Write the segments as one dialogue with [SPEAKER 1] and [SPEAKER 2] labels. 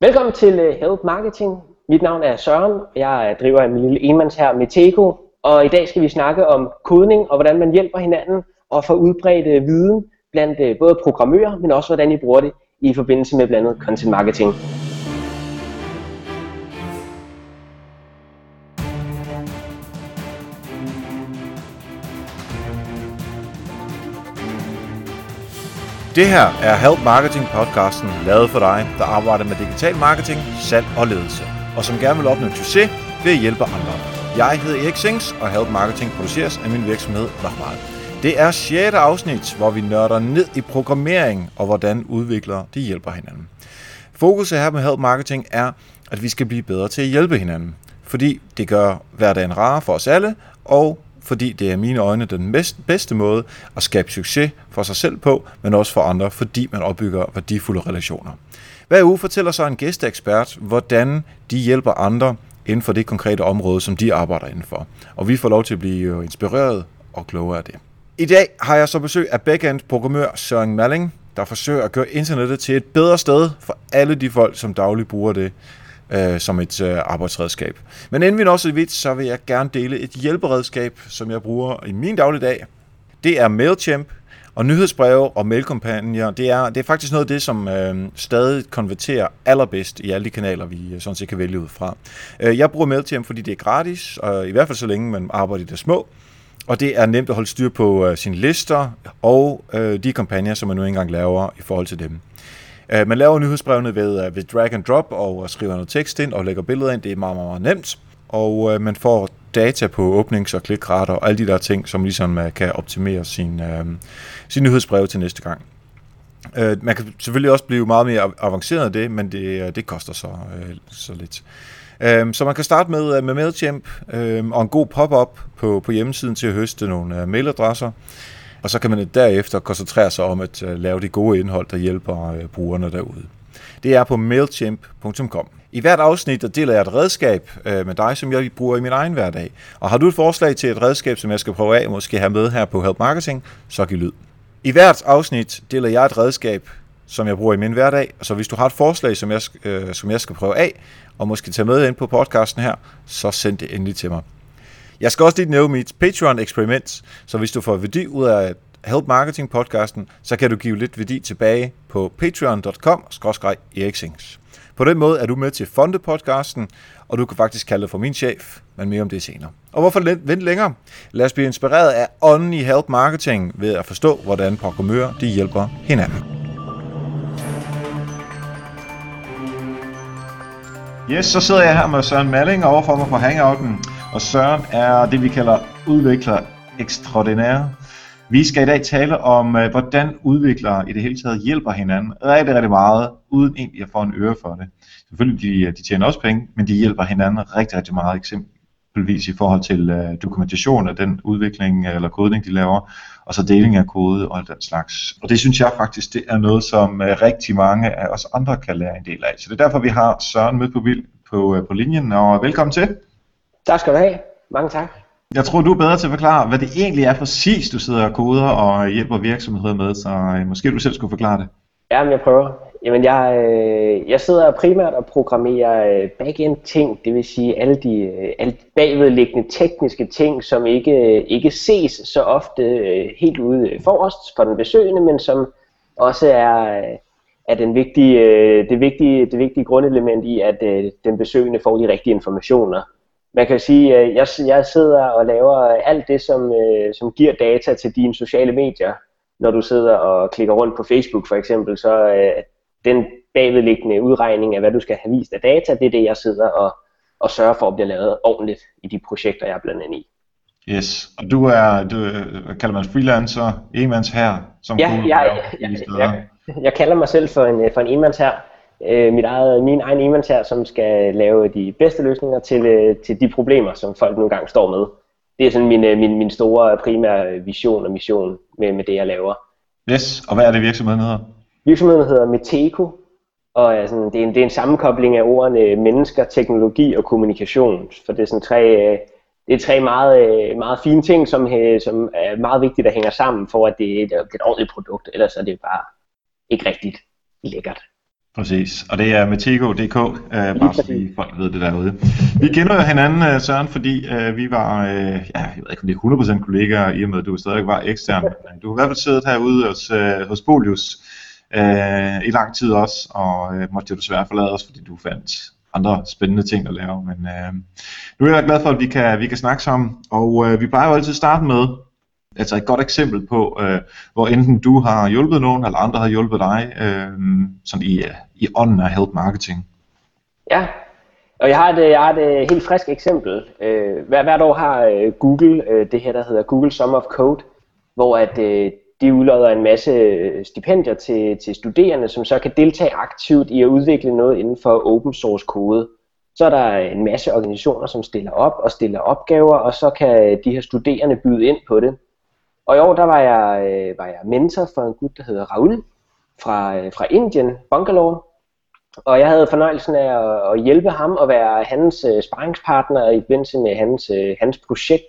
[SPEAKER 1] Velkommen til øh, Help Marketing. Mit navn er Søren, og jeg øh, driver en lille enmandsherre med Teko. Og i dag skal vi snakke om kodning og hvordan man hjælper hinanden og får udbredt øh, viden blandt både programmører, men også hvordan I bruger det i forbindelse med blandt andet content marketing.
[SPEAKER 2] Det her er Help Marketing podcasten, lavet for dig, der arbejder med digital marketing, salg og ledelse, og som gerne vil opnå succes ved at hjælpe andre. Jeg hedder Erik Sings, og Help Marketing produceres af min virksomhed Lachmal. Det er 6. afsnit, hvor vi nørder ned i programmering og hvordan udviklere de hjælper hinanden. Fokuset her med Help Marketing er, at vi skal blive bedre til at hjælpe hinanden, fordi det gør hverdagen rarere for os alle, og fordi det er mine øjne den bedste måde at skabe succes for sig selv på, men også for andre, fordi man opbygger værdifulde relationer. Hver uge fortæller så en gæsteekspert, hvordan de hjælper andre inden for det konkrete område, som de arbejder indenfor. Og vi får lov til at blive inspireret og klogere af det. I dag har jeg så besøg af backend-programmør Søren Malling, der forsøger at gøre internettet til et bedre sted for alle de folk, som dagligt bruger det øh, som et øh, arbejdsredskab. Men inden vi når så vidt, så vil jeg gerne dele et hjælperedskab, som jeg bruger i min dagligdag. Det er MailChimp, og nyhedsbreve og mailkampagner, det er, det er faktisk noget af det, som øh, stadig konverterer allerbedst i alle de kanaler, vi øh, sådan set kan vælge ud fra. Øh, jeg bruger MailChimp, fordi det er gratis, og i hvert fald så længe man arbejder i det små. Og det er nemt at holde styr på øh, sine lister og øh, de kampagner, som man nu engang laver i forhold til dem. Øh, man laver nyhedsbrevene ved, øh, ved drag and drop og skriver noget tekst ind og lægger billeder ind. Det er meget, meget, meget nemt. Og øh, man får data på åbnings- og klikrater og alle de der ting, som ligesom øh, kan optimere sin, øh, sin nyhedsbrev til næste gang. Øh, man kan selvfølgelig også blive meget mere avanceret af det, men det, øh, det koster så, øh, så lidt. Øh, så man kan starte med, med MailChimp øh, og en god pop-up på, på hjemmesiden til at høste nogle øh, mailadresser og så kan man derefter koncentrere sig om at øh, lave det gode indhold, der hjælper øh, brugerne derude. Det er på mailchimp.com. I hvert afsnit der deler jeg et redskab øh, med dig, som jeg bruger i min egen hverdag. Og har du et forslag til et redskab, som jeg skal prøve af, måske have med her på Help Marketing, så giv lyd. I hvert afsnit deler jeg et redskab, som jeg bruger i min hverdag. Så hvis du har et forslag, som jeg, øh, som jeg skal prøve af, og måske tage med ind på podcasten her, så send det endelig til mig. Jeg skal også lige nævne mit Patreon-eksperiment, så hvis du får værdi ud af Help Marketing podcasten, så kan du give lidt værdi tilbage på patreon.com eriksings. På den måde er du med til at fonde podcasten, og du kan faktisk kalde det for min chef, men mere om det senere. Og hvorfor vente længere? Lad os blive inspireret af ånden i Help Marketing ved at forstå, hvordan programmører de hjælper hinanden. Yes, så sidder jeg her med Søren Malling overfor mig på Hangouten. Og Søren er det, vi kalder udvikler ekstraordinære. Vi skal i dag tale om, øh, hvordan udviklere i det hele taget hjælper hinanden rigtig, rigtig meget, uden egentlig at få en øre for det. Selvfølgelig, de, øh, de tjener også penge, men de hjælper hinanden rigtig, rigtig meget, eksempelvis i forhold til uh, dokumentation af den udvikling eller kodning, de laver, og så deling af kode og den slags. Og det synes jeg faktisk, det er noget, som uh, rigtig mange af os andre kan lære en del af. Så det er derfor, vi har Søren med på, på, uh, på linjen, og velkommen til.
[SPEAKER 1] Tak skal du have. Mange tak.
[SPEAKER 2] Jeg tror, du er bedre til at forklare, hvad det egentlig er præcis, du sidder og koder og hjælper virksomheder med, så øh, måske du selv skulle forklare det.
[SPEAKER 1] Ja, men jeg prøver. Jamen, jeg, øh, jeg sidder primært og programmerer øh, backend ting, det vil sige alle de, alle bagvedliggende tekniske ting, som ikke, ikke ses så ofte helt ude forrest for den besøgende, men som også er, er den vigtige, det, vigtige, det vigtige grundelement i, at den besøgende får de rigtige informationer man kan sige, at jeg, jeg sidder og laver alt det, som, øh, som giver data til dine sociale medier. Når du sidder og klikker rundt på Facebook for eksempel, så øh, den bagvedliggende udregning af, hvad du skal have vist af data, det er det, jeg sidder og, og sørger for at blive lavet ordentligt i de projekter, jeg er blandt andet i.
[SPEAKER 2] Yes, og du er, du, hvad kalder man freelancer, enmands her, som
[SPEAKER 1] ja, jeg, jeg, jeg, jeg, jeg kalder mig selv for en, for en enmands her, øh, mit eget, min egen her, som skal lave de bedste løsninger til, øh, til de problemer, som folk nogle gange står med. Det er sådan min, øh, min, min store primære vision og mission med, med det, jeg laver.
[SPEAKER 2] Yes, og hvad er det virksomheden hedder?
[SPEAKER 1] Virksomheden hedder Meteko, og sådan, det, er en, det er en sammenkobling af ordene mennesker, teknologi og kommunikation. For det er sådan tre, øh, det er tre meget, meget fine ting, som, som er meget vigtigt at hænge sammen, for at det er et, et ordentligt produkt. Ellers er det bare ikke rigtigt lækkert.
[SPEAKER 2] Præcis, og det er Metego.dk, øh, bare så folk ved det derude. Vi kender hinanden, øh, Søren, fordi øh, vi var, øh, ja, jeg ved ikke om det er 100% kollegaer, i og med at du stadig var ekstern. Du har i hvert fald siddet herude hos, øh, hos Bolius øh, i lang tid også, og øh, måtte jo desværre forlade os, fordi du fandt andre spændende ting at lave. Men øh, nu er jeg glad for, at vi kan, vi kan snakke sammen, og øh, vi plejer jo altid at starte med, altså et godt eksempel på, øh, hvor enten du har hjulpet nogen, eller andre har hjulpet dig, øh, sådan i, øh, i ånden af help marketing.
[SPEAKER 1] Ja, og jeg har et, øh, jeg har et øh, helt frisk eksempel. Øh, hver, hvert år har Google øh, det her, der hedder Google Summer of Code, hvor at øh, de udlodder en masse stipendier til, til studerende, som så kan deltage aktivt i at udvikle noget inden for open source kode. Så er der en masse organisationer, som stiller op og stiller opgaver, og så kan de her studerende byde ind på det. Og i år der var jeg, øh, var jeg mentor for en gut, der hedder Raul fra, øh, fra Indien, Bangalore. Og jeg havde fornøjelsen af at, at hjælpe ham og være hans øh, sparringspartner i forbindelse med hans, øh, hans projekt.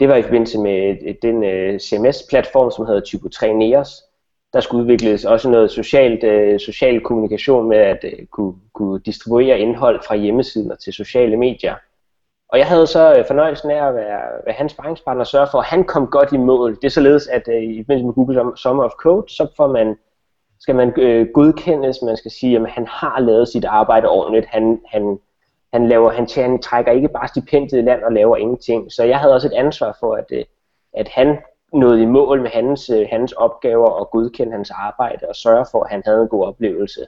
[SPEAKER 1] Det var i forbindelse med øh, den øh, CMS-platform, som hedder Typo 3 Neos. Der skulle udvikles også noget socialt, øh, social kommunikation med at øh, kunne, kunne distribuere indhold fra hjemmesiden og til sociale medier. Og jeg havde så øh, fornøjelsen af at være, være hans sparringspartner og sørge for, at han kom godt i mål. Det er således, at øh, i forbindelse med Google Summer of Code, så får man, skal man øh, godkendes, man skal sige, at han har lavet sit arbejde ordentligt. Han, han, han, laver, han, han trækker ikke bare stipendiet i land og laver ingenting. Så jeg havde også et ansvar for, at, øh, at han nåede i mål med hans, øh, hans opgaver og godkende hans arbejde og sørge for, at han havde en god oplevelse.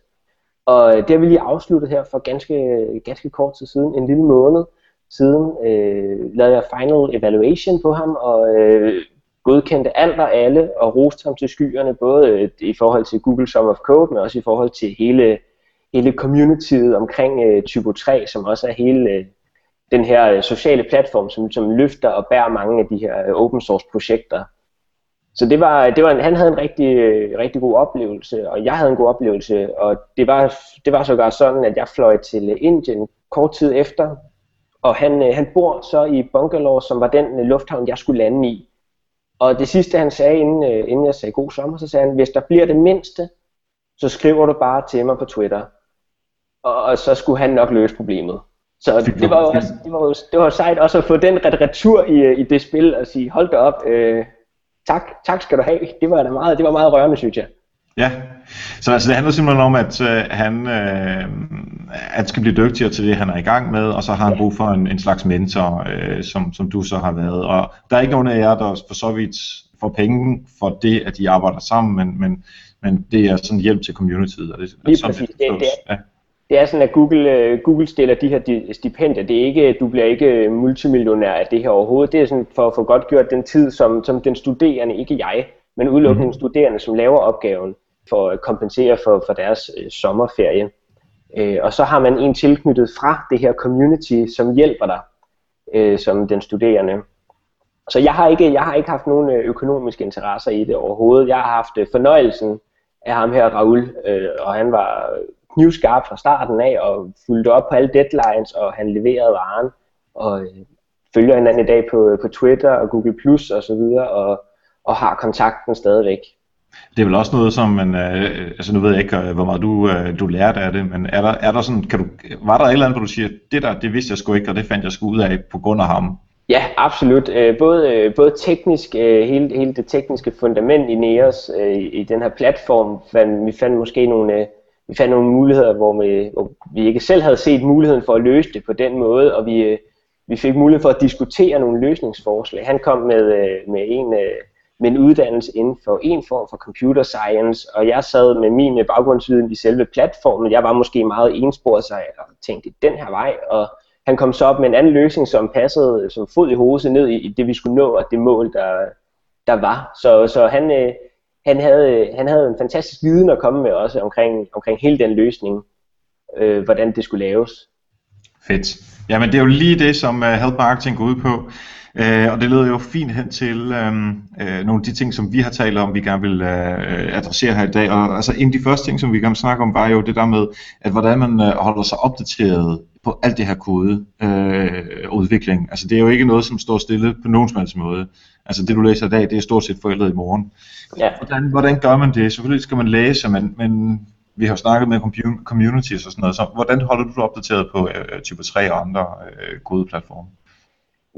[SPEAKER 1] Og øh, det har vi lige afsluttet her for ganske, ganske kort tid siden, en lille måned siden øh, lavede jeg final evaluation på ham, og øh, godkendte alt og alle, og roste ham til skyerne, både øh, i forhold til Google Summer of Code, men også i forhold til hele, hele communityet omkring øh, Typo 3, som også er hele øh, den her øh, sociale platform, som, som løfter og bærer mange af de her øh, open source projekter. Så det var, det var en, han havde en rigtig, øh, rigtig god oplevelse, og jeg havde en god oplevelse, og det var, det var sågar sådan, at jeg fløj til Indien kort tid efter, og han, øh, han bor så i Bangalore, som var den øh, lufthavn, jeg skulle lande i. Og det sidste han sagde, inden, øh, inden jeg sagde god sommer, så sagde han, hvis der bliver det mindste, så skriver du bare til mig på Twitter. Og, og så skulle han nok løse problemet. Så det var jo også, det var, jo, det var sejt også at få den retur i, i det spil og sige, hold da op, øh, tak, tak skal du have. Det var da meget, det var meget rørende, synes jeg.
[SPEAKER 2] Ja, så altså, det handler simpelthen om, at øh, han øh, at skal blive dygtigere til det, han er i gang med, og så har han brug for en, en slags mentor, øh, som, som du så har været. Og der er ikke nogen af jer, der for så vidt får penge for det, at de arbejder sammen, men, men, men det er sådan hjælp til communityet. Og det,
[SPEAKER 1] Lige sådan, præcis. Det, det, er, ja. det er sådan, at Google, uh, Google stiller de her stipendier. Det er ikke, du bliver ikke multimillionær af det her overhovedet. Det er sådan for at få godt gjort den tid, som, som den studerende, ikke jeg, men udelukkende mm. studerende, som laver opgaven for at kompensere for, for deres øh, sommerferie. Øh, og så har man en tilknyttet fra det her community, som hjælper dig øh, som den studerende. Så jeg har ikke, jeg har ikke haft nogen øh, økonomiske interesser i det overhovedet. Jeg har haft øh, fornøjelsen af ham her, Raul, øh, og han var knivskarp fra starten af og fulgte op på alle deadlines, og han leverede varen, og øh, følger hinanden i dag på, øh, på Twitter og Google Plus og så videre, og, og har kontakten stadigvæk.
[SPEAKER 2] Det er vel også noget, som man, øh, altså nu ved jeg ikke, øh, hvor meget du, øh, du lærte af det, men er der, er der sådan, kan du, var der et eller andet, hvor du siger, det der, det vidste jeg sgu ikke, og det fandt jeg sgu ud af på grund af ham?
[SPEAKER 1] Ja, absolut. Øh, både, øh, både teknisk, hele, hele det tekniske fundament i Neos, i den her platform, fandt, vi fandt måske nogle, vi fandt nogle muligheder, hvor vi, hvor vi ikke selv havde set muligheden for at løse det på den måde, og vi, vi fik mulighed for at diskutere nogle løsningsforslag. Han kom med, med en med en uddannelse inden for en form for computer science, og jeg sad med min baggrundsviden i selve platformen. Jeg var måske meget ensporet så jeg tænkte den her vej, og han kom så op med en anden løsning, som passede som fod i hovedet ned i det, vi skulle nå, og det mål, der, der var. Så, så han, øh, han, havde, øh, han havde en fantastisk viden at komme med også omkring, omkring hele den løsning, øh, hvordan det skulle laves.
[SPEAKER 2] Fedt. Jamen det er jo lige det, som øh, uh, Help Marketing går ud på. Øh, og det leder jo fint hen til øh, øh, nogle af de ting, som vi har talt om, vi gerne vil øh, adressere her i dag. Og altså en af de første ting, som vi gerne vil snakke om, var jo det der med, at hvordan man øh, holder sig opdateret på alt det her kode øh, udvikling. Altså det er jo ikke noget, som står stille på nogen som helst måde. Altså det du læser i dag, det er stort set forældet i morgen. Ja. Hvordan, hvordan gør man det? Selvfølgelig skal man læse, men, men vi har snakket med communities og sådan noget, så hvordan holder du dig opdateret på øh, Type 3 og andre øh, gode platforme?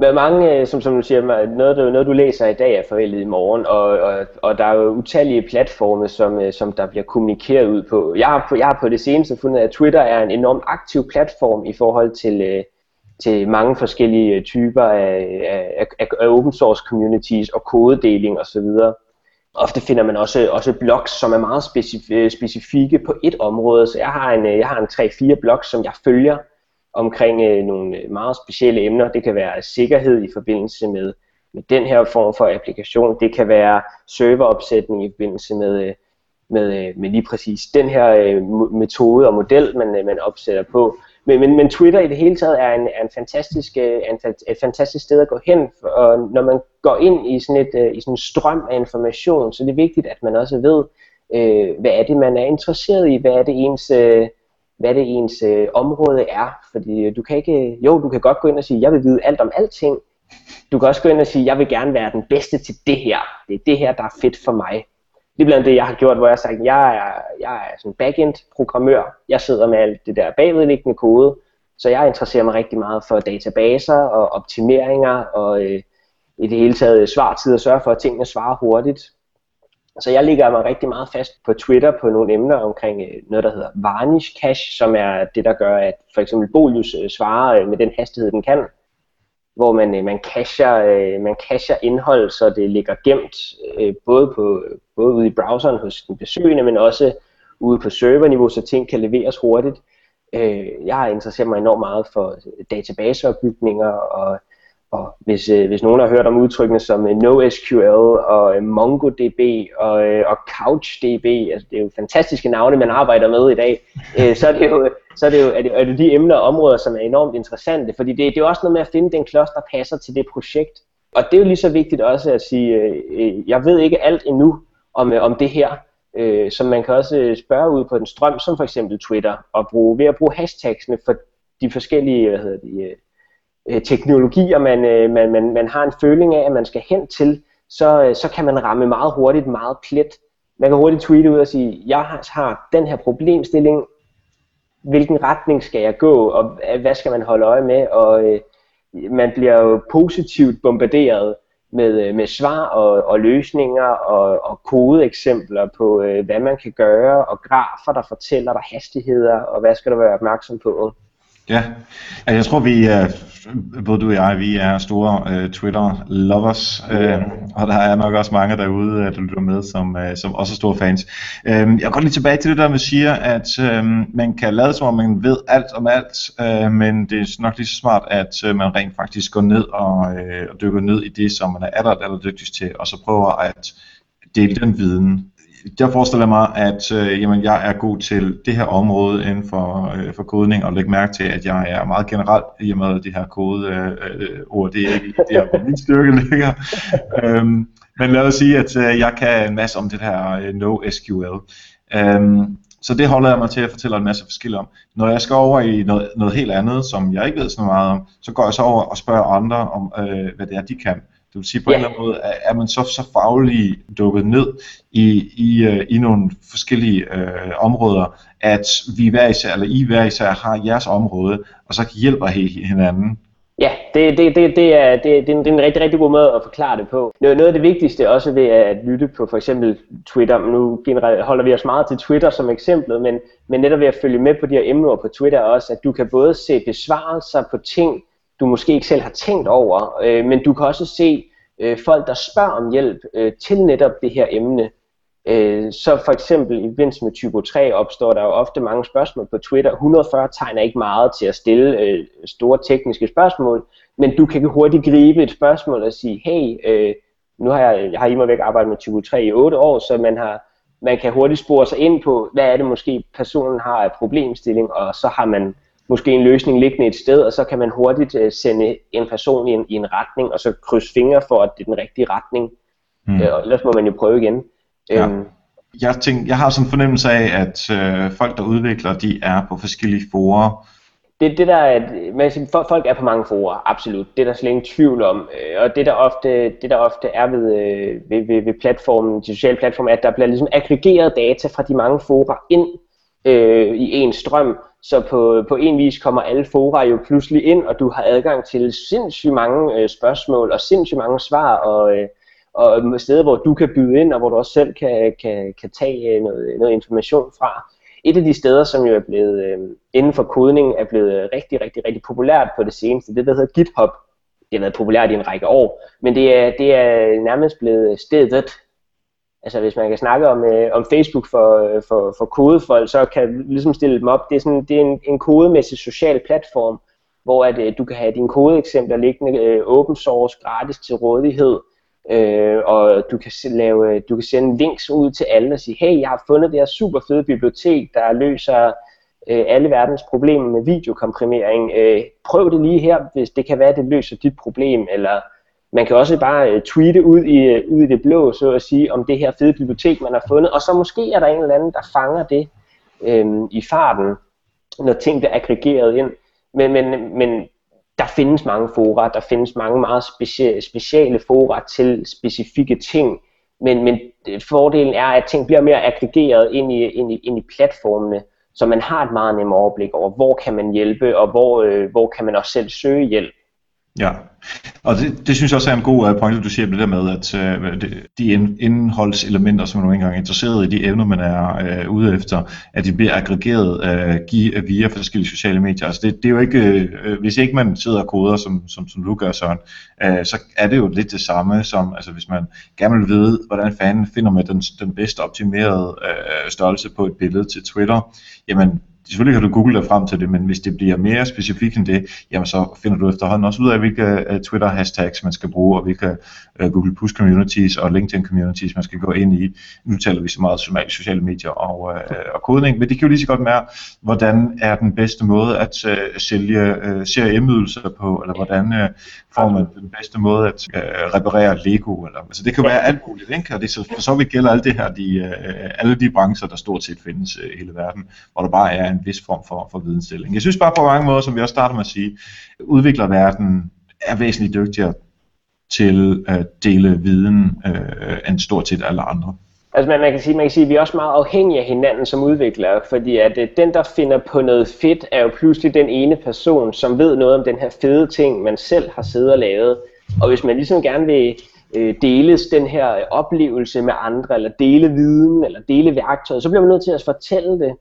[SPEAKER 1] Men mange, øh, som, som du siger, noget, du, noget du læser i dag er forældet i morgen, og, og, og der er jo utallige platforme, som, øh, som der bliver kommunikeret ud på. Jeg har, på. jeg har på det seneste fundet, at Twitter er en enormt aktiv platform i forhold til, øh, til mange forskellige typer af, af, af, af open source communities og kodedeling osv. Ofte finder man også, også blogs, som er meget specif- specifikke på et område, så jeg har en, jeg har en 3-4 blogs, som jeg følger, omkring øh, nogle øh, meget specielle emner. Det kan være sikkerhed i forbindelse med, med den her form for applikation. Det kan være serveropsætning i forbindelse med, øh, med, øh, med lige præcis den her øh, metode og model, man, øh, man opsætter på. Men, men, men Twitter i det hele taget er en, er en fantastisk, øh, en, et fantastisk sted at gå hen, og når man går ind i sådan, et, i sådan en strøm af information, så det er vigtigt, at man også ved, øh, hvad er det, man er interesseret i, hvad er det ens... Øh, hvad det ens øh, område er. Fordi øh, du kan ikke, øh, jo, du kan godt gå ind og sige, jeg vil vide alt om alting. Du kan også gå ind og sige, jeg vil gerne være den bedste til det her. Det er det her, der er fedt for mig. Det er blandt det, jeg har gjort, hvor jeg har sagt, jeg er, jeg er sådan backend programmør. Jeg sidder med alt det der bagvedliggende kode. Så jeg interesserer mig rigtig meget for databaser og optimeringer og øh, i det hele taget svartid og sørge for, at tingene svarer hurtigt. Så jeg ligger mig rigtig meget fast på Twitter på nogle emner omkring øh, noget, der hedder Varnish Cache, som er det, der gør, at for eksempel Bolius øh, svarer øh, med den hastighed, den kan, hvor man, man, cacher, man cacher indhold, så det ligger gemt både, på, både ude i browseren hos den besøgende, men også ude på serverniveau, så ting kan leveres hurtigt. Jeg interesserer interesseret mig enormt meget for databaseopbygninger og og hvis, øh, hvis nogen har hørt om udtrykkene som øh, NoSQL og øh, MongoDB og, øh, og CouchDB, altså det er jo fantastiske navne, man arbejder med i dag, øh, så, er det jo, så er det jo, er det, er det de emner og områder, som er enormt interessante, fordi det, det er jo også noget med at finde den klods, der passer til det projekt. Og det er jo lige så vigtigt også at sige, øh, øh jeg ved ikke alt endnu om, øh, om det her, øh, som man kan også spørge ud på en strøm, som for eksempel Twitter, og bruge, ved at bruge hashtagsene for de forskellige hvad hedder de, øh, teknologier, man, øh, man, man, man har en føling af, at man skal hen til, så, øh, så kan man ramme meget hurtigt meget plet. Man kan hurtigt tweete ud og sige, jeg har den her problemstilling, hvilken retning skal jeg gå, og øh, hvad skal man holde øje med, og øh, man bliver jo positivt bombarderet med, øh, med svar og, og løsninger og, og kodeeksempler på, øh, hvad man kan gøre, og grafer, der fortæller dig hastigheder, og hvad skal du være opmærksom på.
[SPEAKER 2] Ja, jeg tror vi øh, både du og jeg, vi er store uh, Twitter-lovers, uh, og der er nok også mange derude, uh, der lytter med, som, uh, som også er store fans. Uh, jeg går lige tilbage til det der med siger, at uh, man kan lade som om man ved alt om alt, uh, men det er nok lige så smart, at uh, man rent faktisk går ned og, uh, og dykker ned i det, som man er aller, aller dygtigst til, og så prøver at dele den viden jeg forestiller mig, at øh, jamen, jeg er god til det her område inden for, øh, for kodning, og læg mærke til, at jeg er meget generelt i og med, det her kodeord, øh, øh, ord, det er ikke det er hvor min styrke ligger. øhm, men lad os sige, at øh, jeg kan en masse om det her øh, NoSQL. Øhm, så det holder jeg mig til at fortælle en masse forskellige om. Når jeg skal over i noget, noget helt andet, som jeg ikke ved så meget om, så går jeg så over og spørger andre om, øh, hvad det er, de kan. Det vil sige, på ja. en eller anden måde er man så, så faglig dukket ned i, i, uh, i nogle forskellige uh, områder, at vi hver især, eller I hver især har jeres område, og så hjælper hinanden.
[SPEAKER 1] Ja, det, det, det, det, er, det, det, er en, det er en rigtig, rigtig god måde at forklare det på. Noget af det vigtigste også ved at lytte på for eksempel Twitter, nu holder vi os meget til Twitter som eksempel, men, men netop ved at følge med på de her emner på Twitter også, at du kan både se besvarelser på ting, du måske ikke selv har tænkt over, øh, men du kan også se øh, folk, der spørger om hjælp øh, til netop det her emne. Øh, så for eksempel i forbindelse med typo 3 opstår der jo ofte mange spørgsmål på Twitter. 140 tegn er ikke meget til at stille øh, store tekniske spørgsmål, men du kan hurtigt gribe et spørgsmål og sige, hey, øh, nu har jeg, jeg har i mig væk arbejdet med typo 3 i 8 år, så man har man kan hurtigt spore sig ind på, hvad er det måske personen har af problemstilling, og så har man måske en løsning liggende et sted, og så kan man hurtigt uh, sende en person i en, i en retning, og så krydse fingre for, at det er den rigtige retning. Mm. Uh, og ellers må man jo prøve igen.
[SPEAKER 2] Ja. Um, jeg, tænker, jeg har sådan en fornemmelse af, at uh, folk, der udvikler, de er på forskellige forer.
[SPEAKER 1] Det, det der, at, man folk er på mange forer, absolut. Det er der slet ingen tvivl om. Og det der ofte, det der ofte er ved, ved, ved, ved platformen, de sociale platforme, er, at der bliver ligesom aggregeret data fra de mange forer ind øh, i en strøm, så på, på en vis kommer alle fora jo pludselig ind, og du har adgang til sindssygt mange øh, spørgsmål og sindssygt mange svar, og, øh, og steder, hvor du kan byde ind, og hvor du også selv kan, kan, kan tage øh, noget, noget information fra. Et af de steder, som jo er blevet øh, inden for kodning, er blevet rigtig, rigtig, rigtig populært på det seneste, det der hedder GitHub. Det har været populært i en række år, men det er, det er nærmest blevet stedet, altså hvis man kan snakke om, øh, om Facebook for, øh, for, for kodefolk, så kan du ligesom stille dem op. Det er, sådan, det er en, en kodemæssig social platform, hvor at, øh, du kan have dine kodeeksempler liggende øh, open source gratis til rådighed, øh, og du kan, lave, øh, du kan sende links ud til alle og sige, hey, jeg har fundet det her super fede bibliotek, der løser øh, alle verdens problemer med videokomprimering. Øh, prøv det lige her, hvis det kan være, det løser dit problem, eller man kan også bare øh, tweete ud i, øh, ud i det blå, så at sige, om det her fede bibliotek, man har fundet, og så måske er der en eller anden, der fanger det øhm, i farten, når ting bliver aggregeret ind. Men, men, men der findes mange fora, der findes mange meget speci- speciale fora til specifikke ting, men, men øh, fordelen er, at ting bliver mere aggregeret ind i, ind i, ind i platformene, så man har et meget nemmere overblik over, hvor kan man hjælpe, og hvor, øh, hvor kan man også selv søge hjælp.
[SPEAKER 2] Ja, og det, det synes jeg også er en god uh, pointe, du siger det der med, at uh, de indholdselementer, som man nu engang er interesseret i, de evner, man er uh, ude efter, at de bliver aggregeret uh, via forskellige sociale medier. Altså det, det er jo ikke, uh, hvis ikke man sidder og koder, som, som, som du gør, Søren, uh, så er det jo lidt det samme som, altså hvis man gerne vil vide, hvordan fanden finder man den, den bedste optimerede uh, størrelse på et billede til Twitter, jamen selvfølgelig kan du google dig frem til det, men hvis det bliver mere specifikt end det, jamen så finder du efterhånden også ud af, hvilke øh, uh, Twitter hashtags man skal bruge, og hvilke uh, Google Plus communities og LinkedIn communities man skal gå ind i. Nu taler vi så meget om sociale medier og, uh, og kodning, men det kan jo lige så godt være, hvordan er den bedste måde at uh, sælge uh, CRM-ydelser på, eller hvordan uh, får man den bedste måde at uh, reparere Lego, eller, altså det kan være alt muligt, ikke? og det så, for så vidt gælder alt det her, de, uh, alle de brancher, der stort set findes uh, hele verden, hvor der bare er en vis form for, for vidensdeling. Jeg synes bare på mange måder, som vi også starter med at sige, udvikler verden er væsentligt dygtigere til at dele viden øh, end stort set alle andre.
[SPEAKER 1] Altså man, man, kan sige, man kan sige, at vi er også meget afhængige af hinanden som udviklere, fordi at øh, den, der finder på noget fedt, er jo pludselig den ene person, som ved noget om den her fede ting, man selv har siddet og lavet. Og hvis man ligesom gerne vil øh, deles den her oplevelse med andre, eller dele viden, eller dele værktøjet, så bliver man nødt til at fortælle det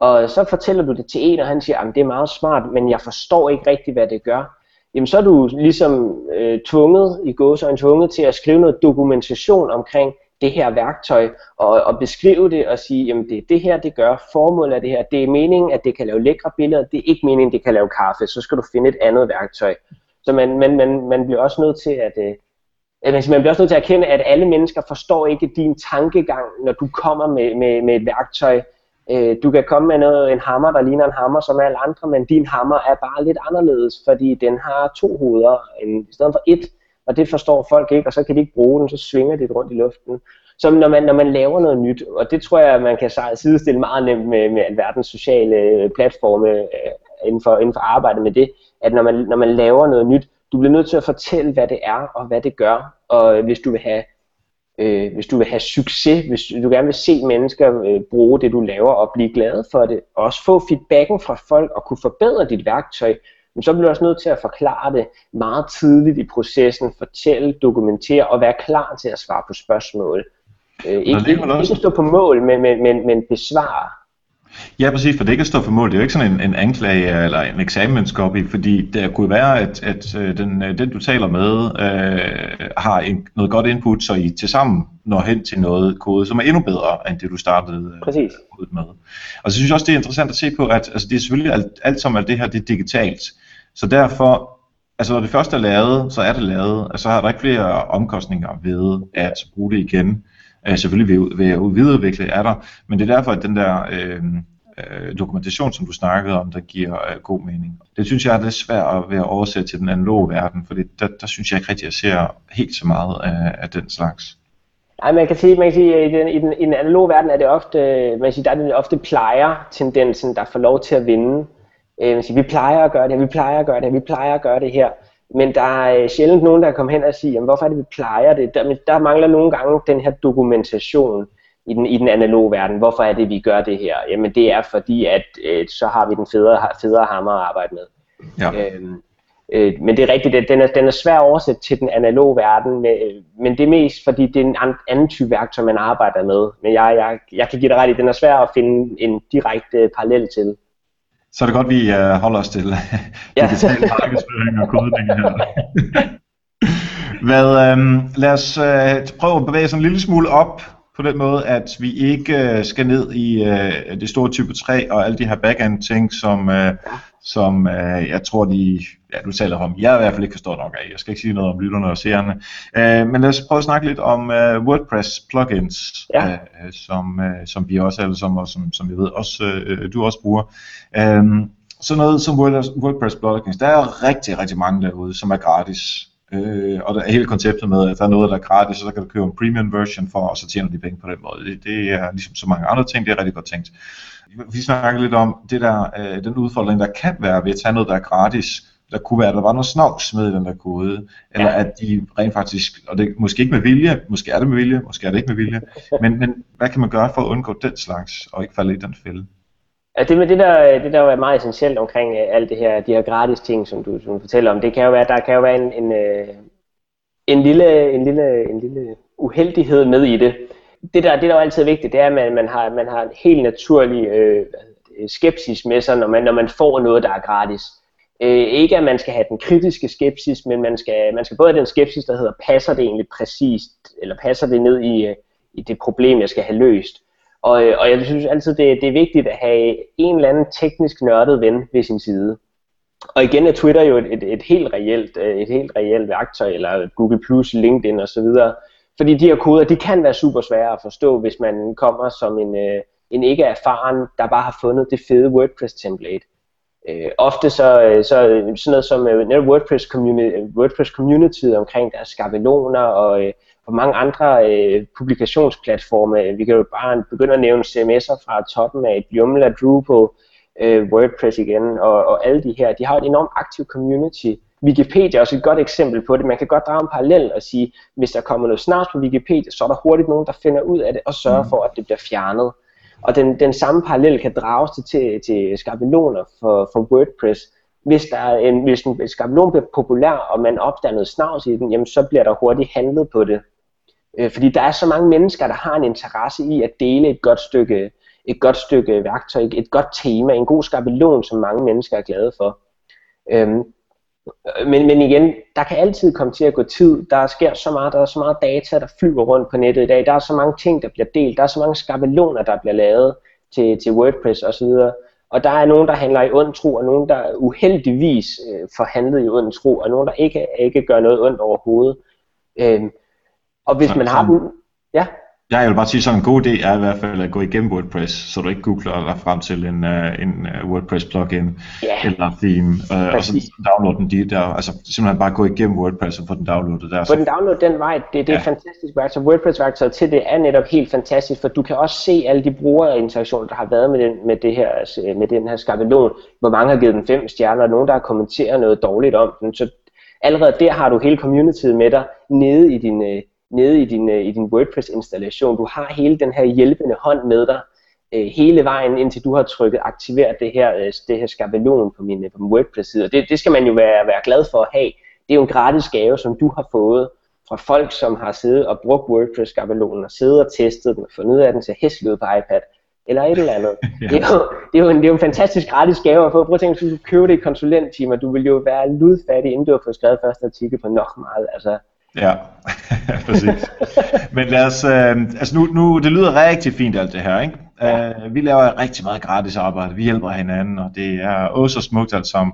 [SPEAKER 1] og så fortæller du det til en, og han siger, at det er meget smart, men jeg forstår ikke rigtigt, hvad det gør. Jamen så er du ligesom øh, tvunget, i gåsøjne tvunget til at skrive noget dokumentation omkring det her værktøj, og, og beskrive det og sige, jamen det er det her, det gør, formålet er det her, det er meningen, at det kan lave lækre billeder, det er ikke meningen, det kan lave kaffe, så skal du finde et andet værktøj. Så man, man, man, man bliver også nødt til at, øh, man bliver også nødt til at erkende, at alle mennesker forstår ikke din tankegang, når du kommer med, med, med et værktøj, Øh, du kan komme med noget, en hammer, der ligner en hammer som alle andre, men din hammer er bare lidt anderledes, fordi den har to hoveder i stedet for et, og det forstår folk ikke, og så kan de ikke bruge den, så svinger det rundt i luften. Så når man, når man laver noget nyt, og det tror jeg, man kan sidestille meget nemt med, med alverdens sociale øh, platforme øh, inden, for, inden for arbejde med det, at når man, når man laver noget nyt, du bliver nødt til at fortælle, hvad det er og hvad det gør, og øh, hvis du vil have øh, hvis du vil have succes, hvis du gerne vil se mennesker øh, bruge det, du laver, og blive glade for det, og også få feedbacken fra folk og kunne forbedre dit værktøj, men så bliver du også nødt til at forklare det meget tidligt i processen, fortælle, dokumentere og være klar til at svare på spørgsmål. Øh, ikke, ikke, ikke stå på mål, men, men, men, men besvare.
[SPEAKER 2] Ja, præcis, for det ikke at stå for mål. Det er jo ikke sådan en, en anklage eller en eksamenskopy, fordi det kunne være, at, at øh, den, øh, den, du taler med, øh, har en, noget godt input, så I tilsammen når hen til noget kode, som er endnu bedre, end det du startede
[SPEAKER 1] øh, præcis.
[SPEAKER 2] med. Og så synes jeg også, det er interessant at se på, at altså, det er selvfølgelig alt, alt som alt det her, det er digitalt. Så derfor, altså når det først er lavet, så er det lavet, og så har der ikke flere omkostninger ved at bruge det igen. Øh, selvfølgelig ved, ved at videreudvikle er der, men det er derfor, at den der øh, øh, dokumentation, som du snakkede om, der giver øh, god mening. Det synes jeg er lidt svært ved at oversætte til den analoge verden, for der, der synes jeg ikke rigtig, at jeg ser helt så meget af, af den slags.
[SPEAKER 1] Nej, man kan sige, man kan sige at i den, i den, i den analoge verden er det ofte, man kan sige, der er det ofte plejer-tendensen, der får lov til at vinde. Øh, man siger, vi plejer at gøre det, vi plejer at gøre det, vi plejer at gøre det her. Men der er øh, sjældent nogen, der kommer hen og siger, jamen, hvorfor er det, vi plejer det? Der, der mangler nogle gange den her dokumentation. i den, i den analoge verden. Hvorfor er det, vi gør det her? Jamen det er fordi, at øh, så har vi den federe, federe hammer at arbejde med. Ja. Øhm, øh, men det er rigtigt, at den er, den er svær at oversætte til den analoge verden, med, men det er mest fordi, det er en anden type værktøj, man arbejder med. Men jeg, jeg, jeg kan give dig ret i, at den er svær at finde en direkte parallel til.
[SPEAKER 2] Så er det godt, vi uh, holder os til ja. digital markedsføring og kodning her. Hvad, øhm, lad os øh, prøve at bevæge os en lille smule op på den måde, at vi ikke øh, skal ned i øh, det store type 3 og alle de her backend ting, som, øh, som øh, jeg tror, de, ja, du taler om, jeg i hvert fald ikke forstår nok af. Jeg skal ikke sige noget om lytterne og seerne. Øh, men lad os prøve at snakke lidt om øh, WordPress plugins, ja. øh, som, øh, som vi også alle sammen, og som, som jeg ved også, øh, du også bruger. Øh, sådan noget som WordPress plugins, der er rigtig, rigtig mange derude, som er gratis. Øh, og der er hele konceptet med, at der er noget, der er gratis, så kan du købe en premium version for, og så tjener de penge på den måde. Det, det er ligesom så mange andre ting, det er rigtig godt tænkt. Vi snakker lidt om det der, øh, den udfordring, der kan være ved at tage noget, der er gratis. Der kunne være, at der var noget snavs med den der kode, eller ja. at de rent faktisk, og det er måske ikke med vilje, måske er det med vilje, måske er det ikke med vilje, men, men hvad kan man gøre for at undgå den slags, og ikke falde i den fælde?
[SPEAKER 1] Ja, det med det der, det der er meget essentielt omkring uh, alt det her, de her gratis ting, som du, som du fortæller om, det kan jo være, der kan jo være en, en, uh, en, lille, en, lille, en lille uheldighed med i det. Det der, det der er altid vigtigt, det er, at man, man, har, man har en helt naturlig uh, skepsis med sig, når man, når man får noget, der er gratis. Uh, ikke at man skal have den kritiske skepsis, men man skal, man skal både have den skepsis, der hedder, passer det egentlig præcist, eller passer det ned i, uh, i det problem, jeg skal have løst. Og, øh, og jeg synes altid, det, det er vigtigt at have en eller anden teknisk nørdet ven ved sin side. Og igen er Twitter jo et, et, et helt reelt øh, et helt reelt værktøj, eller Google+, Plus, LinkedIn osv. Fordi de her koder, de kan være super svære at forstå, hvis man kommer som en, øh, en ikke erfaren, der bare har fundet det fede WordPress-template. Øh, ofte så, så sådan noget som netop WordPress, community, WordPress community omkring deres skabeloner og, på mange andre øh, publikationsplatforme. Vi kan jo bare begynde at nævne CMS'er fra toppen af Joomla, Drupal, øh, WordPress igen, og, og alle de her. De har et enormt aktivt community. Wikipedia er også et godt eksempel på det. Man kan godt drage en parallel og sige, hvis der kommer noget snart på Wikipedia, så er der hurtigt nogen, der finder ud af det og sørger mm. for, at det bliver fjernet. Og den, den samme parallel kan drages til, til, til skabeloner for, for WordPress. Hvis, der er en, hvis en skabelon bliver populær, og man opdager noget snavs i den, jamen så bliver der hurtigt handlet på det. Øh, fordi der er så mange mennesker, der har en interesse i at dele et godt stykke, et godt stykke værktøj, et godt tema, en god skabelon, som mange mennesker er glade for. Øhm, men, men igen, der kan altid komme til at gå tid. Der sker så meget, der er så meget data, der flyver rundt på nettet i dag. Der er så mange ting, der bliver delt. Der er så mange skabeloner, der bliver lavet til, til WordPress osv. Og der er nogen, der handler i ond tro, og nogen, der uheldigvis øh, forhandler i ond tro, og nogen, der ikke, ikke gør noget ondt overhovedet. Øhm, og hvis man har dem... Ja?
[SPEAKER 2] Ja, jeg vil bare sige, at en god idé er i hvert fald at gå igennem WordPress, så du ikke googler dig frem til en, uh, en uh, WordPress plugin yeah. eller theme, uh, og så download den de der, altså simpelthen bare gå igennem WordPress og få den downloadet der.
[SPEAKER 1] Få den downloadet den vej, det, det er ja. fantastisk værktøj. WordPress værktøj til det er netop helt fantastisk, for du kan også se alle de brugerinteraktioner, der har været med den, med det her, med den her skabelon, hvor mange har givet den fem stjerner, og nogen der har kommenteret noget dårligt om den, så allerede der har du hele communityet med dig nede i din, nede i din, øh, i din WordPress-installation. Du har hele den her hjælpende hånd med dig øh, hele vejen, indtil du har trykket aktiver det her, øh, det her skabelon på min, på min WordPress-side. Og det, det skal man jo være, være glad for at have. Det er jo en gratis gave, som du har fået fra folk, som har siddet og brugt WordPress-skabelonen og siddet og testet den og fundet ud af, at den ser hæslig ud på iPad eller et eller andet. ja. det, er jo, det, er jo en, det er jo en fantastisk gratis gave at få. Prøv at tænke, hvis du køber det i konsulenttimer, du vil jo være ludfattig, inden du har fået skrevet første artikel på nok meget. Altså,
[SPEAKER 2] Ja, præcis. Men lad os, øh, altså nu, nu, det lyder rigtig fint alt det her, ikke? Ja. Uh, vi laver rigtig meget gratis arbejde, vi hjælper hinanden, og det er også så smukt alt sammen.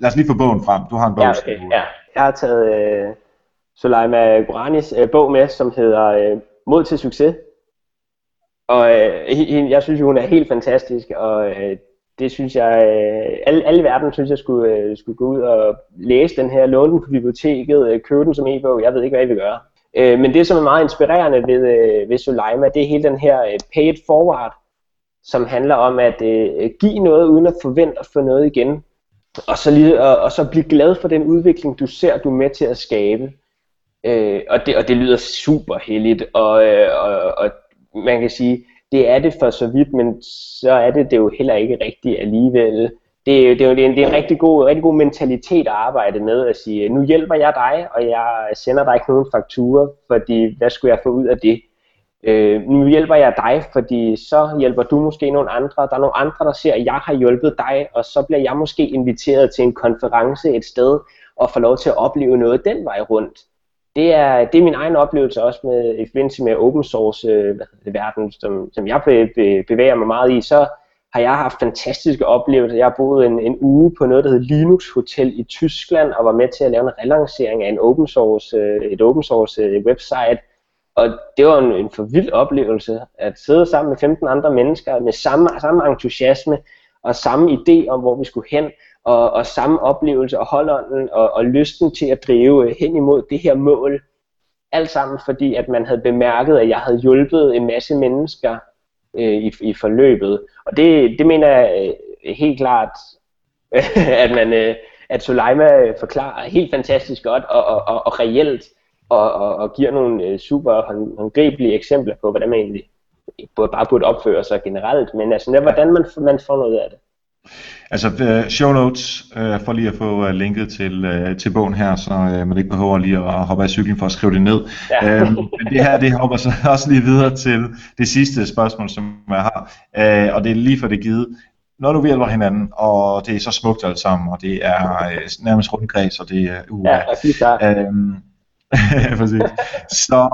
[SPEAKER 2] Lad os lige få bogen frem, du har en bog.
[SPEAKER 1] Ja, okay. ja. Jeg har taget øh, Soleima Goranis øh, bog med, som hedder øh, Mod til succes. Og øh, jeg synes hun er helt fantastisk, og øh, det synes jeg, øh, alle, alle verden synes jeg skulle, øh, skulle gå ud og læse den her, låne den på biblioteket, øh, købe den som e-bog, jeg ved ikke, hvad jeg vil gøre. Men det, som er meget inspirerende ved, ved Soleima, det er hele den her pay it forward, som handler om at give noget uden at forvente at få noget igen. Og så, lige, og, og så blive glad for den udvikling, du ser, du er med til at skabe. og, det, og det lyder super heldigt, og, og, og man kan sige, det er det for så vidt, men så er det det jo heller ikke rigtigt alligevel. Det, er, det, er, det, er en, det er en rigtig god, rigtig god mentalitet at arbejde med at sige, nu hjælper jeg dig, og jeg sender dig ikke nogen fakturer, fordi hvad skulle jeg få ud af det? Øh, nu hjælper jeg dig, fordi så hjælper du måske nogle andre. Der er nogle andre, der ser, at jeg har hjulpet dig, og så bliver jeg måske inviteret til en konference et sted, og får lov til at opleve noget den vej rundt. Det er, det er min egen oplevelse også med, i forbindelse med open source øh, verden, som, som jeg be, be, bevæger mig meget i, så har jeg haft fantastiske oplevelser. Jeg har boet en, en uge på noget, der hedder Linux Hotel i Tyskland, og var med til at lave en relancering af en open source, øh, et open source øh, website, og det var en, en for vild oplevelse at sidde sammen med 15 andre mennesker med samme, samme entusiasme og samme idé om, hvor vi skulle hen, og, og samme oplevelse og holdånden og, og lysten til at drive øh, hen imod det her mål. Alt sammen fordi, at man havde bemærket, at jeg havde hjulpet en masse mennesker øh, i, i forløbet. Og det, det mener jeg øh, helt klart, at man... Øh, at Suleima øh, forklarer helt fantastisk godt og, og, og, og reelt, og, og, og giver nogle øh, super håndgribelige eksempler på, hvordan man egentlig både bare burde opføre sig generelt, men altså, det hvordan man, man får noget af det.
[SPEAKER 2] Altså uh, show notes, uh, for lige at få uh, linket til, uh, til bogen her, så uh, man ikke behøver lige at hoppe af cyklen for at skrive det ned. Ja. uh, det her, det hopper så også lige videre til det sidste spørgsmål, som jeg har, uh, og det er lige for det givet. Når du hjælper hinanden, og det er så smukt alt sammen, og det er uh, nærmest rundkreds, og det er uh, ja, uh, Præcis. Så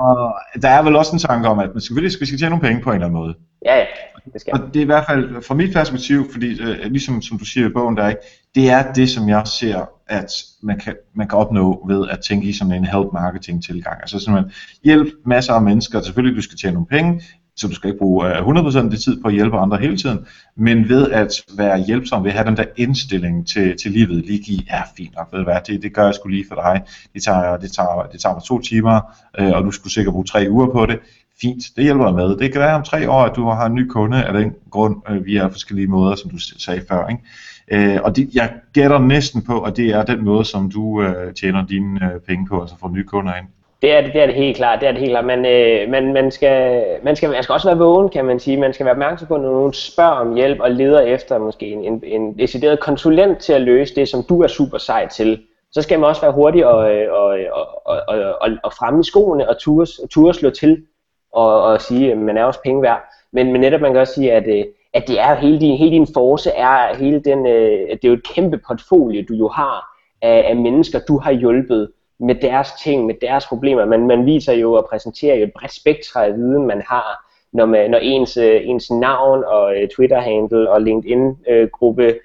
[SPEAKER 2] der er vel også en tanke om, at man selvfølgelig skal, skal tjene nogle penge på en eller anden måde.
[SPEAKER 1] Ja, ja. Det skal.
[SPEAKER 2] Og det er i hvert fald fra mit perspektiv, fordi øh, ligesom som du siger i bogen der, ikke, det er det, som jeg ser, at man kan, man kan opnå ved at tænke i sådan en help marketing tilgang. Altså simpelthen hjælp masser af mennesker, selvfølgelig du skal tjene nogle penge, så du skal ikke bruge øh, 100% af din tid på at hjælpe andre hele tiden, men ved at være hjælpsom, ved at have den der indstilling til, til livet, lige give, er fint nok, ved hvad, det, det gør jeg skulle lige for dig, det tager, det tager, det tager mig to timer, øh, og du skulle sikkert bruge tre uger på det, fint, det hjælper med. Det kan være om tre år, at du har en ny kunde af den grund, øh, via forskellige måder, som du sagde før, ikke? Øh, og det, jeg gætter næsten på, at det er den måde, som du øh, tjener dine øh, penge på, altså får nye kunder ind.
[SPEAKER 1] Det er det, det er det helt klart. Det er det helt klart. Man, øh, man, man, skal, man, skal, man skal også være vågen, kan man sige. Man skal være opmærksom på, når nogen spørger om hjælp og leder efter måske en, en, en decideret konsulent til at løse det, som du er super sej til. Så skal man også være hurtig og, øh, og, og, og, og, og, fremme i skoene og ture, ture slå til og, og sige, øh, at man er også penge værd. Men, men netop man kan også sige, at, øh, at det er hele din, hele din force er hele den, øh, det er jo et kæmpe portfolio, du jo har af, af mennesker, du har hjulpet med deres ting, med deres problemer. Man, man viser jo og præsenterer jo et bredt spektra af viden, man har, når, man, når ens, øh, ens navn og uh, Twitter-handle og LinkedIn-gruppe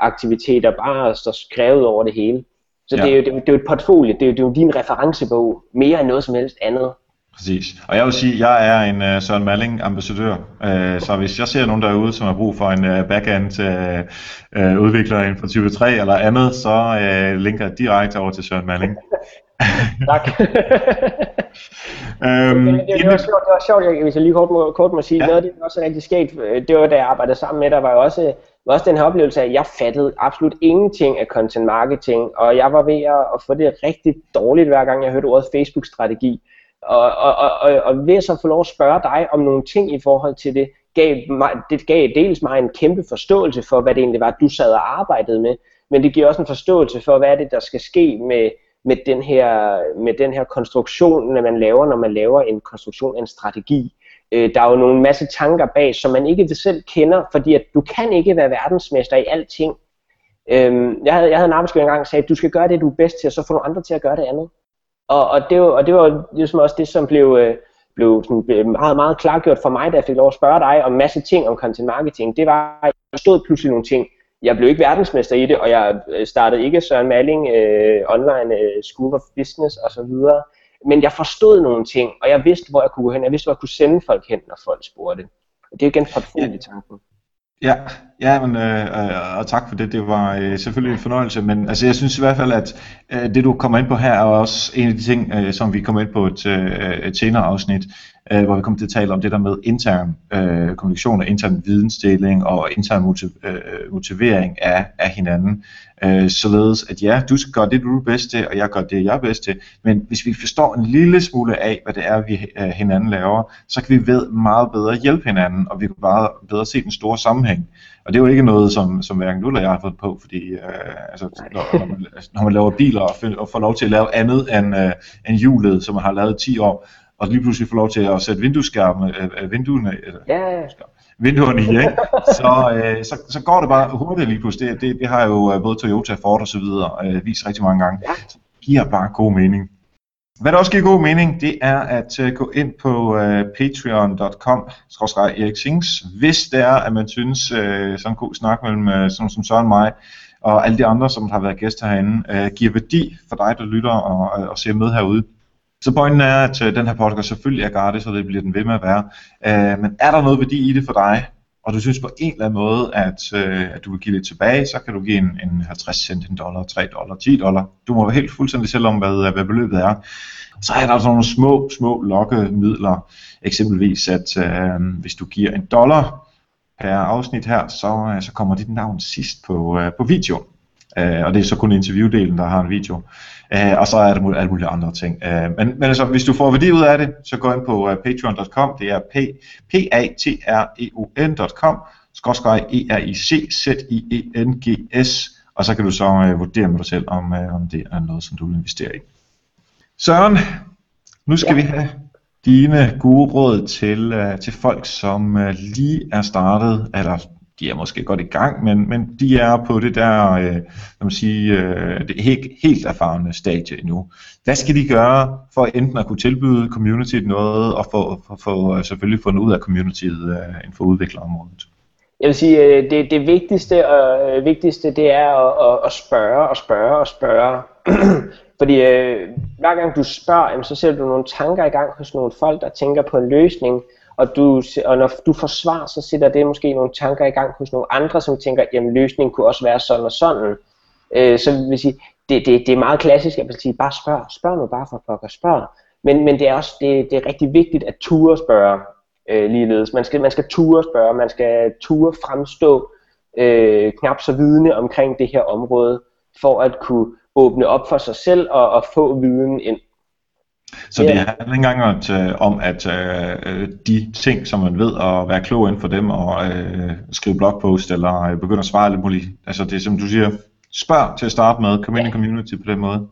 [SPEAKER 1] aktiviteter bare står skrevet over det hele. Så ja. det, er jo, det, det er jo et portfolio, det er jo, det er jo din referencebog, mere end noget som helst andet.
[SPEAKER 2] Præcis. Og jeg vil sige, at jeg er en uh, Søren Malling ambassadør, uh, så hvis jeg ser nogen derude, som har brug for en uh, backend uh, uh, udvikler inden for type 3 eller andet, så uh, linker jeg direkte over til Søren Malling.
[SPEAKER 1] tak. øhm, det, det, det, var sjovt, det var sjovt, hvis jeg lige kort må, kort må sige, ja. noget af det var også rigtig skægt, det var da jeg arbejdede sammen med dig, var også, var også den her oplevelse af, at jeg fattede absolut ingenting af content marketing, og jeg var ved at, at få det rigtig dårligt, hver gang jeg hørte ordet Facebook-strategi. Og, og, og, og, og ved at så få lov at spørge dig om nogle ting i forhold til det, gav mig, det gav dels mig en kæmpe forståelse for, hvad det egentlig var, du sad og arbejdede med, men det giver også en forståelse for, hvad er det, der skal ske med, med, den her, med den her konstruktion, når man laver, når man laver en konstruktion af en strategi. Øh, der er jo nogle masse tanker bag, som man ikke selv kender, fordi at du kan ikke være verdensmester i alting. Øh, jeg, havde, jeg havde en arbejdsgiver engang, der sagde, at du skal gøre det, du er bedst til, og så få nogle andre til at gøre det andet. Og, og, det, var, og det var ligesom også det, som blev, øh, blev sådan øh, meget, meget klargjort for mig, da jeg fik lov at spørge dig om masse ting om content marketing. Det var, at jeg forstod pludselig nogle ting. Jeg blev ikke verdensmester i det, og jeg øh, startede ikke Søren Malling øh, online øh, School of Business osv. Men jeg forstod nogle ting, og jeg vidste, hvor jeg kunne gå hen. Jeg vidste, hvor jeg kunne sende folk hen, når folk spurgte. Og det er igen portfolio-tanken.
[SPEAKER 2] Ja, ja men, øh, øh, og tak for det. Det var øh, selvfølgelig en fornøjelse, men altså, jeg synes i hvert fald, at øh, det du kommer ind på her er også en af de ting, øh, som vi kommer ind på et, øh, et senere afsnit øh, hvor vi kommer til at tale om det der med intern øh, kommunikation og intern vidensdeling og intern motiv, øh, motivering af, af hinanden. Øh, således at ja, du skal gøre det, du er bedst til, og jeg gør det, jeg er bedst til. Men hvis vi forstår en lille smule af, hvad det er, vi øh, hinanden laver, så kan vi ved meget bedre hjælpe hinanden, og vi kan bare bedre se den store sammenhæng. Og det er jo ikke noget, som, som hverken du eller jeg har fået på, fordi øh, altså, når, når, man, når man laver biler og, og får lov til at lave andet end, øh, end hjulet, som man har lavet 10 år, og lige pludselig får lov til at sætte vinduesskærme, øh, øh vinduerne, eller,
[SPEAKER 1] ja, ja.
[SPEAKER 2] vinduerne i, ikke? Så, øh, så, så går det bare hurtigt lige pludselig. Det, det, det har jo øh, både Toyota, Ford og så videre øh, vist rigtig mange gange. Så det giver bare god mening. Hvad der også giver god mening, det er at uh, gå ind på uh, patreon.com Erik Sings, hvis det er, at man synes, uh, sådan en god snak mellem uh, sådan som Søren og mig, og alle de andre, som har været gæster herinde, uh, giver værdi for dig, der lytter og, og ser med herude. Så pointen er, at øh, den her podcast selvfølgelig er gratis, og det bliver den ved med at være. Øh, men er der noget værdi i det for dig, og du synes på en eller anden måde, at, øh, at du vil give lidt tilbage, så kan du give en, en 50 cent, en dollar, 3 dollar, 10 dollar. Du må være helt fuldstændig selv om, hvad, hvad beløbet er. Så er der sådan nogle små, små lokkemidler. Eksempelvis, at øh, hvis du giver en dollar per afsnit her, så, øh, så kommer dit navn sidst på, øh, på videoen. Øh, og det er så kun interviewdelen, der har en video. Øh, og så er der alle mulige andre ting. Øh, men, men altså, hvis du får værdi ud af det, så gå ind på uh, patreon.com, det er p, p a t r e o n.com, skrådskrej e r i c z i e n g s, og så kan du så uh, vurdere med dig selv, om, uh, om det er noget, som du vil investere i. Søren, nu skal ja. vi have dine gode råd til, uh, til folk, som uh, lige er startet, eller de er måske godt i gang, men, men de er på det der, øh, kan man sige, øh, det helt, helt erfarne stadie endnu. Hvad skal de gøre for enten at kunne tilbyde communityet noget, og få, for, for, øh, selvfølgelig få noget ud af communityet øh, inden for udviklerområdet?
[SPEAKER 1] Jeg vil sige, øh, det, det vigtigste, og, øh, vigtigste det er at, at, at spørge og spørge og spørge. Fordi øh, hver gang du spørger, jamen, så sætter du nogle tanker i gang hos nogle folk, der tænker på en løsning, og, du, og når du får svar, så sætter det måske nogle tanker i gang hos nogle andre, som tænker, jamen løsningen kunne også være sådan og sådan. Øh, så vil sige, det, det, det er meget klassisk, at sige, bare spørg, spørg nu bare for pokker, spørg. Men, men det er også det, det er rigtig vigtigt at ture spørge øh, ligeledes. Man skal, man skal ture spørge, man skal ture fremstå øh, knap så vidne omkring det her område, for at kunne åbne op for sig selv og, og få viden ind.
[SPEAKER 2] Så det handler ikke engang at, øh, om, at øh, de ting, som man ved at være klog inden for dem, og øh, skrive blogpost, eller øh, begynde at svare lidt muligt. Altså det er som du siger, spørg til at starte med, kom ind i community på den måde.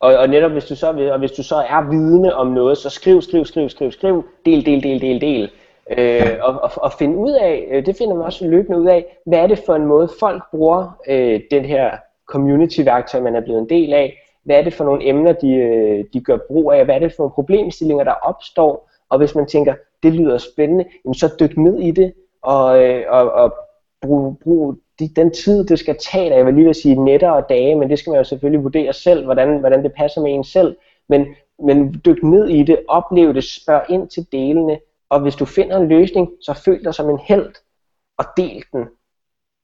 [SPEAKER 1] Og, og netop hvis du, så, og hvis du så er vidne om noget, så skriv, skriv, skriv, skriv, skriv, del, del, del, del, del. Øh, og, og, og finde ud af, øh, det finder man også løbende ud af, hvad er det for en måde folk bruger øh, den her community-værktøj, man er blevet en del af, hvad er det for nogle emner, de, øh, de gør brug af, hvad er det for nogle problemstillinger, der opstår, og hvis man tænker, det lyder spændende, jamen så dyk ned i det, og, øh, og, og brug, brug de, den tid, det skal tage, jeg vil lige vil sige netter og dage, men det skal man jo selvfølgelig vurdere selv, hvordan, hvordan det passer med en selv, men, men dyk ned i det, oplev det, spørg ind til delene, og hvis du finder en løsning, så føl dig som en held, og del den,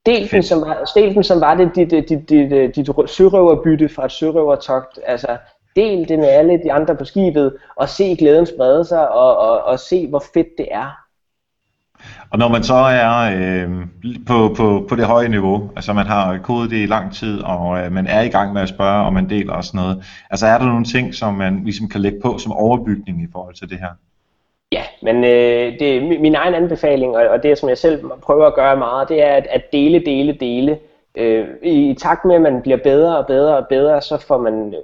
[SPEAKER 1] Stelten, som var, stelten, som var det dit, dit, dit, dit, sørøverbytte fra et sørøvertogt, altså del det med alle de andre på skibet, og se glæden sprede sig, og, og, og se hvor fedt det er.
[SPEAKER 2] Og når man så er øh, på, på, på det høje niveau, altså man har kodet det i lang tid, og øh, man er i gang med at spørge, og man deler og sådan noget, altså er der nogle ting, som man ligesom kan lægge på som overbygning i forhold til det her?
[SPEAKER 1] Men øh, det er min egen anbefaling, og, og det som jeg selv prøver at gøre meget, det er at, at dele, dele, dele. Øh, i, I takt med, at man bliver bedre og bedre og bedre, så får man øh,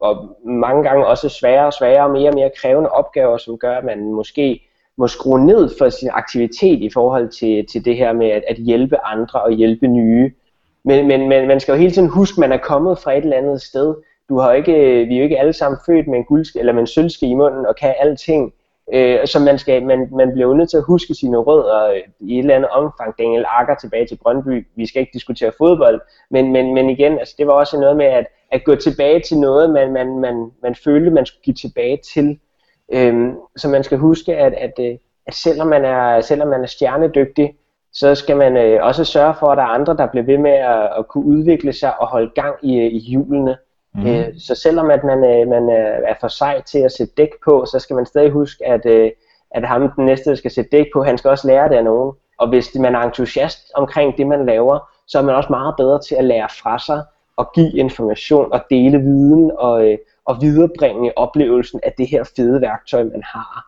[SPEAKER 1] og mange gange også sværere og sværere og mere og mere krævende opgaver, som gør, at man måske må skrue ned for sin aktivitet i forhold til, til det her med at, at hjælpe andre og hjælpe nye. Men, men, men man skal jo hele tiden huske, at man er kommet fra et eller andet sted. Du har ikke, vi er jo ikke alle sammen født med en, guldske, eller med en sølvske i munden og kan alting. Øh, så man, skal, man, man bliver jo nødt til at huske sine rødder øh, i et eller andet omfang. Daniel Akker tilbage til Brøndby. Vi skal ikke diskutere fodbold, men, men, men igen, altså, det var også noget med at, at gå tilbage til noget, man, man, man, man følte, man skulle give tilbage til. Øh, så man skal huske, at, at, øh, at selvom, man er, selvom man er stjernedygtig, så skal man øh, også sørge for, at der er andre, der bliver ved med at, at kunne udvikle sig og holde gang i, øh, i hjulene. Mm. Øh, så selvom at man, øh, man øh, er for sej til at sætte dæk på, så skal man stadig huske, at, øh, at ham den næste, der skal sætte dæk på, han skal også lære det af nogen. Og hvis man er entusiast omkring det, man laver, så er man også meget bedre til at lære fra sig og give information og dele viden og, øh, og viderebringe oplevelsen af det her fede værktøj, man har.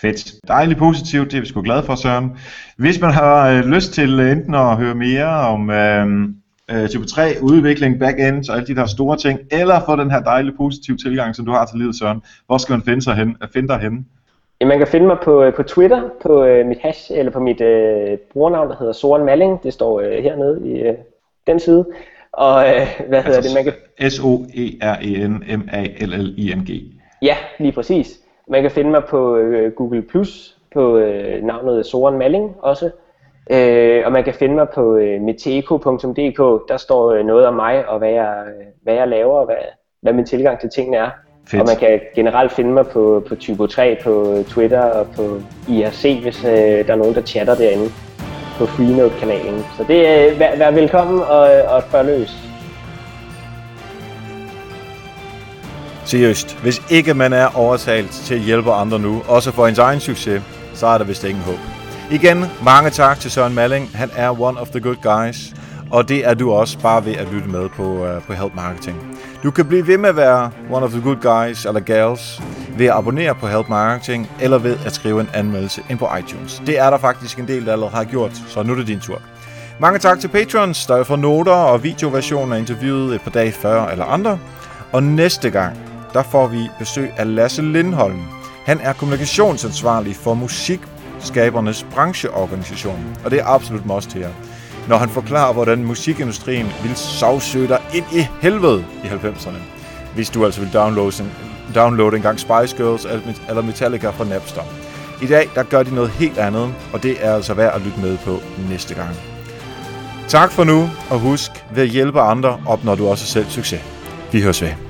[SPEAKER 2] Fedt. Dejligt positivt, det er vi sgu glade for, Søren. Hvis man har øh, lyst til enten at høre mere om øh, øh, type 3, udvikling, backend og alle de der store ting, eller få den her dejlige positive tilgang, som du har til livet, Søren, hvor skal man finde, sig hen, finde dig henne?
[SPEAKER 1] Ja, man kan finde mig på, øh, på Twitter, på øh, mit hash, eller på mit øh, brugernavn, der hedder Soren Malling. Det står øh, hernede i øh, den side. Og øh, hvad hedder altså, det? Man
[SPEAKER 2] kan... S-O-E-R-E-N-M-A-L-L-I-N-G.
[SPEAKER 1] Ja, lige præcis. Man kan finde mig på øh, Google Plus på øh, navnet Soren Malling også. Øh, og man kan finde mig på øh, meteko.dk. Der står øh, noget om mig og hvad jeg, hvad jeg laver og hvad, hvad min tilgang til tingene er. Fedt. Og man kan generelt finde mig på, på Typo 3 på Twitter og på IRC, hvis øh, der er nogen, der chatter derinde på Freenode-kanalen. Så det er øh, vær, vær velkommen og, og spørg løs.
[SPEAKER 2] Seriøst, hvis ikke man er overtalt til at hjælpe andre nu, også for ens egen succes, så er der vist ingen håb. Igen, mange tak til Søren Malling. Han er one of the good guys. Og det er du også bare ved at lytte med på, uh, på Help Marketing. Du kan blive ved med at være one of the good guys eller gals ved at abonnere på Help Marketing eller ved at skrive en anmeldelse ind på iTunes. Det er der faktisk en del, der allerede har gjort, så nu er det din tur. Mange tak til patrons, der får noter og videoversioner af interviewet et par dage før eller andre. Og næste gang, der får vi besøg af Lasse Lindholm. Han er kommunikationsansvarlig for musik Skabernes Brancheorganisation, og det er absolut must her, når han forklarer, hvordan musikindustrien vil savsøge dig ind i helvede i 90'erne, hvis du altså vil downloade, en, downloade en gang Spice Girls eller Metallica fra Napster. I dag der gør de noget helt andet, og det er altså værd at lytte med på næste gang. Tak for nu, og husk, ved at hjælpe andre opnår du også selv succes. Vi høres ved.